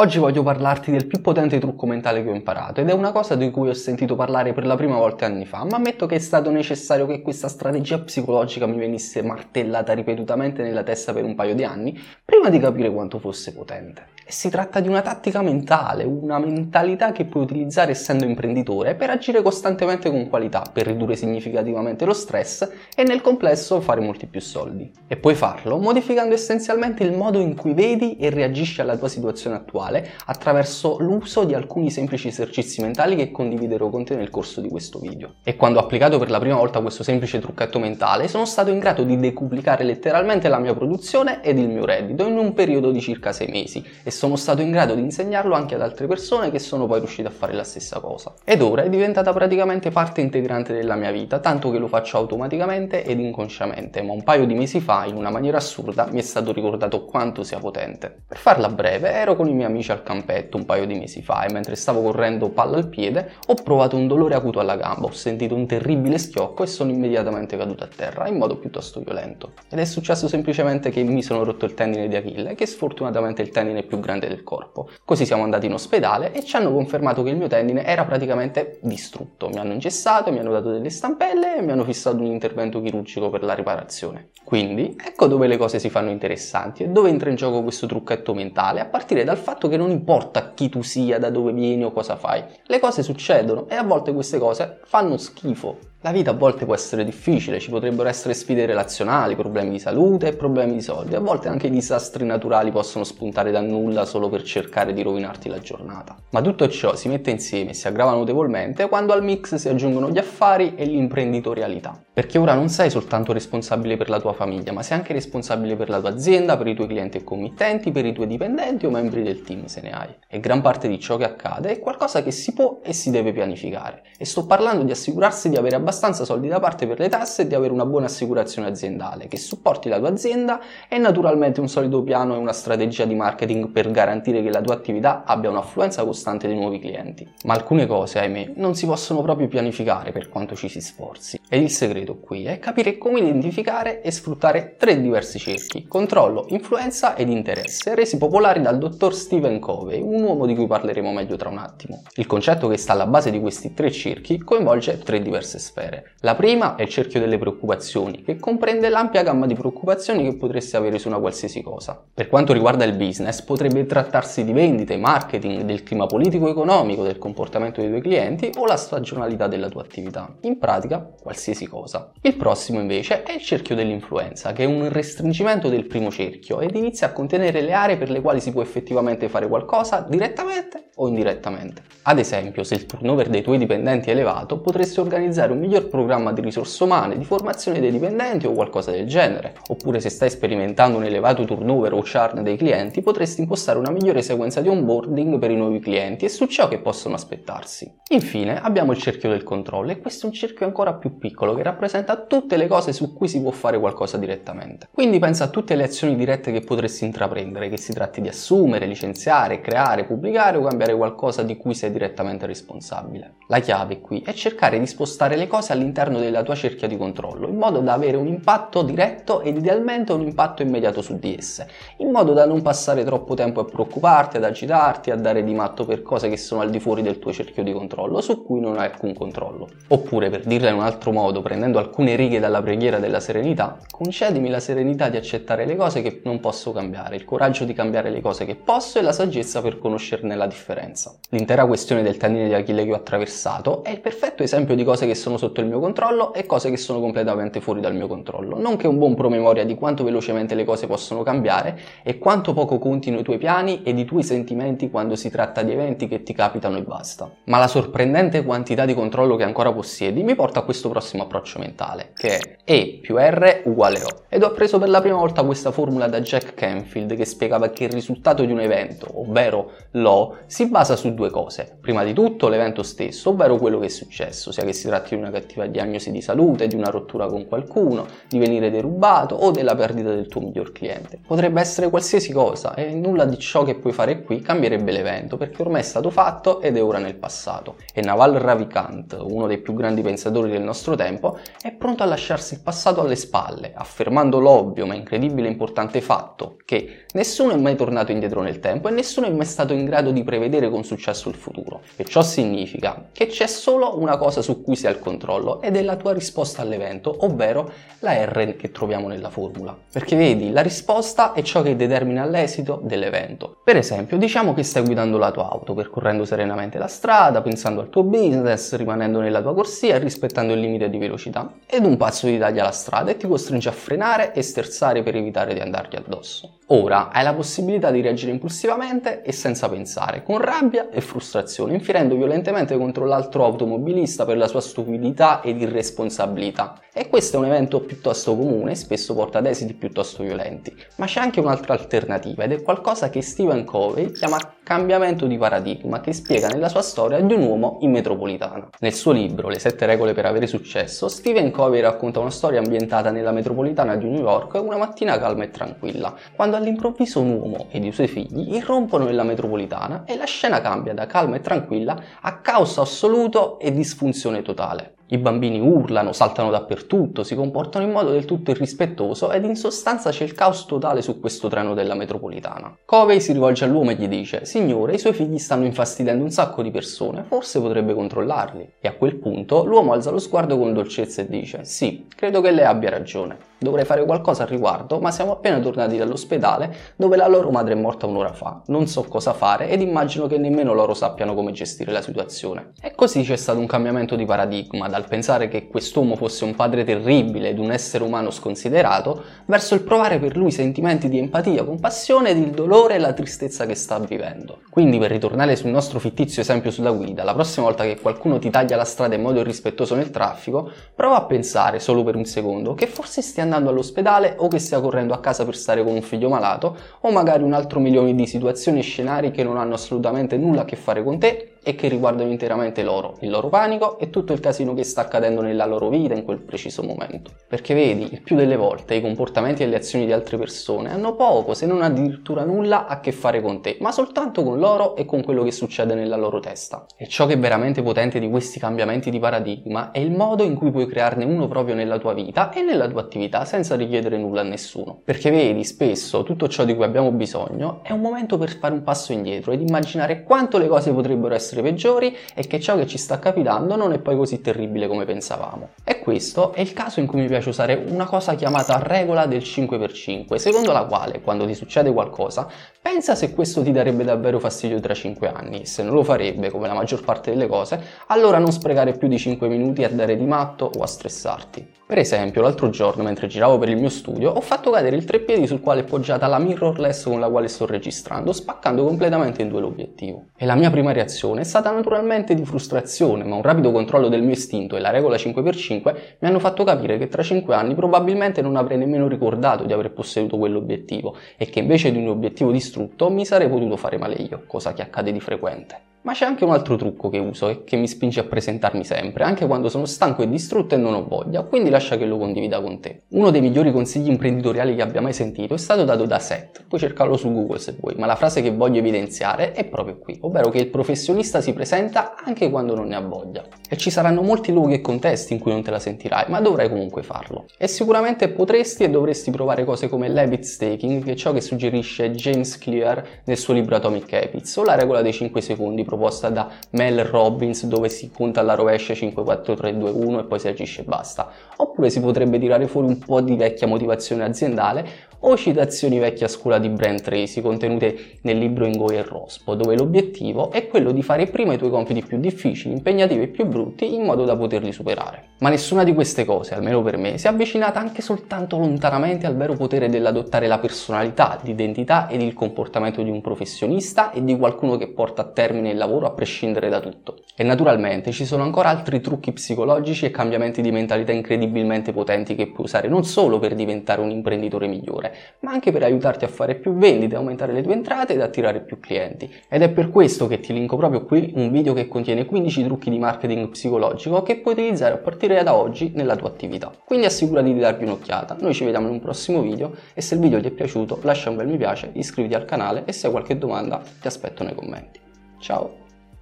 Oggi voglio parlarti del più potente trucco mentale che ho imparato ed è una cosa di cui ho sentito parlare per la prima volta anni fa, ma ammetto che è stato necessario che questa strategia psicologica mi venisse martellata ripetutamente nella testa per un paio di anni prima di capire quanto fosse potente. E si tratta di una tattica mentale, una mentalità che puoi utilizzare essendo imprenditore per agire costantemente con qualità, per ridurre significativamente lo stress e nel complesso fare molti più soldi. E puoi farlo modificando essenzialmente il modo in cui vedi e reagisci alla tua situazione attuale attraverso l'uso di alcuni semplici esercizi mentali che condividerò con te nel corso di questo video. E quando ho applicato per la prima volta questo semplice trucchetto mentale sono stato in grado di decuplicare letteralmente la mia produzione ed il mio reddito in un periodo di circa 6 mesi e sono stato in grado di insegnarlo anche ad altre persone che sono poi riuscite a fare la stessa cosa. Ed ora è diventata praticamente parte integrante della mia vita, tanto che lo faccio automaticamente ed inconsciamente, ma un paio di mesi fa, in una maniera assurda, mi è stato ricordato quanto sia potente. Per farla breve, ero con i miei amici al campetto un paio di mesi fa e mentre stavo correndo palla al piede ho provato un dolore acuto alla gamba, ho sentito un terribile schiocco e sono immediatamente caduto a terra in modo piuttosto violento. Ed è successo semplicemente che mi sono rotto il tendine di Achille, che sfortunatamente è il tendine più grande del corpo. Così siamo andati in ospedale e ci hanno confermato che il mio tendine era praticamente distrutto. Mi hanno ingessato, mi hanno dato delle stampelle e mi hanno fissato un intervento chirurgico per la riparazione. Quindi ecco dove le cose si fanno interessanti e dove entra in gioco questo trucchetto mentale, a partire dal fatto che non importa chi tu sia, da dove vieni o cosa fai. Le cose succedono e a volte queste cose fanno schifo. La vita a volte può essere difficile, ci potrebbero essere sfide relazionali, problemi di salute e problemi di soldi. A volte anche i disastri naturali possono spuntare da nulla solo per cercare di rovinarti la giornata. Ma tutto ciò si mette insieme e si aggrava notevolmente quando al mix si aggiungono gli affari e l'imprenditorialità. Perché ora non sei soltanto responsabile per la tua famiglia, ma sei anche responsabile per la tua azienda, per i tuoi clienti e committenti, per i tuoi dipendenti o membri del team se ne hai. E gran parte di ciò che accade è qualcosa che si può e si deve pianificare. E sto parlando di assicurarsi di avere abbastanza soldi da parte per le tasse e di avere una buona assicurazione aziendale che supporti la tua azienda e naturalmente un solido piano e una strategia di marketing per garantire che la tua attività abbia un'affluenza costante di nuovi clienti. Ma alcune cose, ahimè, non si possono proprio pianificare per quanto ci si sforzi. Ed il segreto segreto qui è capire come identificare e sfruttare tre diversi cerchi, controllo, influenza ed interesse, resi popolari dal dottor Stephen Covey, un uomo di cui parleremo meglio tra un attimo. Il concetto che sta alla base di questi tre cerchi coinvolge tre diverse sfere. La prima è il cerchio delle preoccupazioni, che comprende l'ampia gamma di preoccupazioni che potresti avere su una qualsiasi cosa. Per quanto riguarda il business, potrebbe trattarsi di vendite, marketing, del clima politico-economico, del comportamento dei tuoi clienti o la stagionalità della tua attività. In pratica, qualsiasi cosa. Il prossimo invece è il cerchio dell'influenza, che è un restringimento del primo cerchio ed inizia a contenere le aree per le quali si può effettivamente fare qualcosa direttamente o indirettamente. Ad esempio, se il turnover dei tuoi dipendenti è elevato, potresti organizzare un miglior programma di risorse umane, di formazione dei dipendenti o qualcosa del genere. Oppure se stai sperimentando un elevato turnover o churn dei clienti, potresti impostare una migliore sequenza di onboarding per i nuovi clienti e su ciò che possono aspettarsi. Infine, abbiamo il cerchio del controllo e questo è un cerchio ancora più piccolo che rappresenta tutte le cose su cui si può fare qualcosa direttamente. Quindi pensa a tutte le azioni dirette che potresti intraprendere, che si tratti di assumere, licenziare, creare, pubblicare o cambiare qualcosa di cui sei direttamente responsabile. La chiave qui è cercare di spostare le cose all'interno della tua cerchia di controllo, in modo da avere un impatto diretto ed idealmente un impatto immediato su di esse, in modo da non passare troppo tempo a preoccuparti, ad agitarti, a dare di matto per cose che sono al di fuori del tuo cerchio di controllo, su cui non hai alcun controllo. Oppure, per dirla in un altro modo, prendendo alcune righe dalla preghiera della serenità, concedimi la serenità di accettare le cose che non posso cambiare, il coraggio di cambiare le cose che posso e la saggezza per conoscerne la differenza. L'intera questione del tendine di Achille che ho attraversato è il perfetto esempio di cose che sono sotto il mio controllo e cose che sono completamente fuori dal mio controllo, nonché un buon promemoria di quanto velocemente le cose possono cambiare e quanto poco contino i tuoi piani ed i tuoi sentimenti quando si tratta di eventi che ti capitano e basta. Ma la sorprendente quantità di controllo che ancora possiedi mi porta a questo prossimo approccio mentale, che è E più R uguale O. Ed ho appreso per la prima volta questa formula da Jack Canfield che spiegava che il risultato di un evento, ovvero l'O, si si basa su due cose. Prima di tutto l'evento stesso, ovvero quello che è successo, sia che si tratti di una cattiva diagnosi di salute, di una rottura con qualcuno, di venire derubato o della perdita del tuo miglior cliente. Potrebbe essere qualsiasi cosa e nulla di ciò che puoi fare qui cambierebbe l'evento perché ormai è stato fatto ed è ora nel passato. E Naval Ravikant, uno dei più grandi pensatori del nostro tempo, è pronto a lasciarsi il passato alle spalle, affermando l'ovvio ma incredibile e importante fatto che nessuno è mai tornato indietro nel tempo e nessuno è mai stato in grado di prevedere con successo il futuro. E ciò significa che c'è solo una cosa su cui si ha il controllo ed è la tua risposta all'evento, ovvero la R che troviamo nella formula. Perché vedi, la risposta è ciò che determina l'esito dell'evento. Per esempio, diciamo che stai guidando la tua auto, percorrendo serenamente la strada, pensando al tuo business, rimanendo nella tua corsia e rispettando il limite di velocità, ed un pazzo ti taglia la strada e ti costringe a frenare e sterzare per evitare di andargli addosso. Ora hai la possibilità di reagire impulsivamente e senza pensare, con rabbia e frustrazione, infierendo violentemente contro l'altro automobilista per la sua stupidità ed irresponsabilità. E questo è un evento piuttosto comune, spesso porta ad esiti piuttosto violenti. Ma c'è anche un'altra alternativa ed è qualcosa che Stephen Covey chiama cambiamento di paradigma, che spiega nella sua storia di un uomo in metropolitana. Nel suo libro Le sette regole per avere successo, Stephen Covey racconta una storia ambientata nella metropolitana di New York una mattina calma e tranquilla, quando all'improvviso un uomo ed i suoi figli irrompono nella metropolitana e la scena cambia da calma e tranquilla a caos assoluto e disfunzione totale. I bambini urlano, saltano dappertutto, si comportano in modo del tutto irrispettoso ed in sostanza c'è il caos totale su questo treno della metropolitana. Covey si rivolge all'uomo e gli dice: Signore, i suoi figli stanno infastidendo un sacco di persone, forse potrebbe controllarli. E a quel punto l'uomo alza lo sguardo con dolcezza e dice: Sì, credo che lei abbia ragione. Dovrei fare qualcosa al riguardo, ma siamo appena tornati dall'ospedale dove la loro madre è morta un'ora fa. Non so cosa fare ed immagino che nemmeno loro sappiano come gestire la situazione. E così c'è stato un cambiamento di paradigma dal pensare che quest'uomo fosse un padre terribile ed un essere umano sconsiderato, verso il provare per lui sentimenti di empatia, compassione ed il dolore e la tristezza che sta vivendo. Quindi per ritornare sul nostro fittizio esempio sulla guida, la prossima volta che qualcuno ti taglia la strada in modo irrispettoso nel traffico, prova a pensare solo per un secondo che forse stia andando all'ospedale o che stia correndo a casa per stare con un figlio malato o magari un altro milione di situazioni e scenari che non hanno assolutamente nulla a che fare con te e che riguardano interamente loro, il loro panico e tutto il casino che sta accadendo nella loro vita in quel preciso momento. Perché vedi, il più delle volte i comportamenti e le azioni di altre persone hanno poco, se non addirittura nulla, a che fare con te, ma soltanto con loro e con quello che succede nella loro testa. E ciò che è veramente potente di questi cambiamenti di paradigma è il modo in cui puoi crearne uno proprio nella tua vita e nella tua attività senza richiedere nulla a nessuno. Perché vedi, spesso tutto ciò di cui abbiamo bisogno è un momento per fare un passo indietro ed immaginare quanto le cose potrebbero essere essere peggiori e che ciò che ci sta capitando non è poi così terribile come pensavamo. E questo è il caso in cui mi piace usare una cosa chiamata regola del 5x5, secondo la quale quando ti succede qualcosa, pensa se questo ti darebbe davvero fastidio tra 5 anni. Se non lo farebbe, come la maggior parte delle cose, allora non sprecare più di 5 minuti a dare di matto o a stressarti. Per esempio, l'altro giorno, mentre giravo per il mio studio, ho fatto cadere il treppiedi sul quale è poggiata la mirrorless con la quale sto registrando, spaccando completamente in due l'obiettivo. E la mia prima reazione è stata naturalmente di frustrazione, ma un rapido controllo del mio istinto e la regola 5x5 mi hanno fatto capire che tra 5 anni probabilmente non avrei nemmeno ricordato di aver posseduto quell'obiettivo e che invece di un obiettivo distrutto mi sarei potuto fare male io, cosa che accade di frequente. Ma c'è anche un altro trucco che uso e che mi spinge a presentarmi sempre, anche quando sono stanco e distrutto e non ho voglia, quindi lascia che lo condivida con te. Uno dei migliori consigli imprenditoriali che abbia mai sentito è stato dato da Seth, puoi cercarlo su Google se vuoi, ma la frase che voglio evidenziare è proprio qui, ovvero che il professionista si presenta anche quando non ne ha voglia. E ci saranno molti luoghi e contesti in cui non te la sentirai, ma dovrai comunque farlo. E sicuramente potresti e dovresti provare cose come l'habit staking, che è ciò che suggerisce James Clear nel suo libro Atomic Habits, o la regola dei 5 secondi proposta da Mel Robbins dove si conta alla rovescia 5, 4, 3, 2, 1 e poi si agisce e basta. Oppure si potrebbe tirare fuori un po' di vecchia motivazione aziendale o citazioni vecchie a scuola di Brent Tracy contenute nel libro Ingoi e Rospo, dove l'obiettivo è quello di fare prima i tuoi compiti più difficili, impegnativi e più brutti in modo da poterli superare. Ma nessuna di queste cose, almeno per me, si è avvicinata anche soltanto lontanamente al vero potere dell'adottare la personalità, l'identità ed il comportamento di un professionista e di qualcuno che porta a termine lavoro a prescindere da tutto. E naturalmente ci sono ancora altri trucchi psicologici e cambiamenti di mentalità incredibilmente potenti che puoi usare non solo per diventare un imprenditore migliore, ma anche per aiutarti a fare più vendite, aumentare le tue entrate ed attirare più clienti. Ed è per questo che ti linko proprio qui un video che contiene 15 trucchi di marketing psicologico che puoi utilizzare a partire da oggi nella tua attività. Quindi assicurati di darvi un'occhiata. Noi ci vediamo in un prossimo video e se il video ti è piaciuto lascia un bel mi piace, iscriviti al canale e se hai qualche domanda ti aspetto nei commenti. Ciao!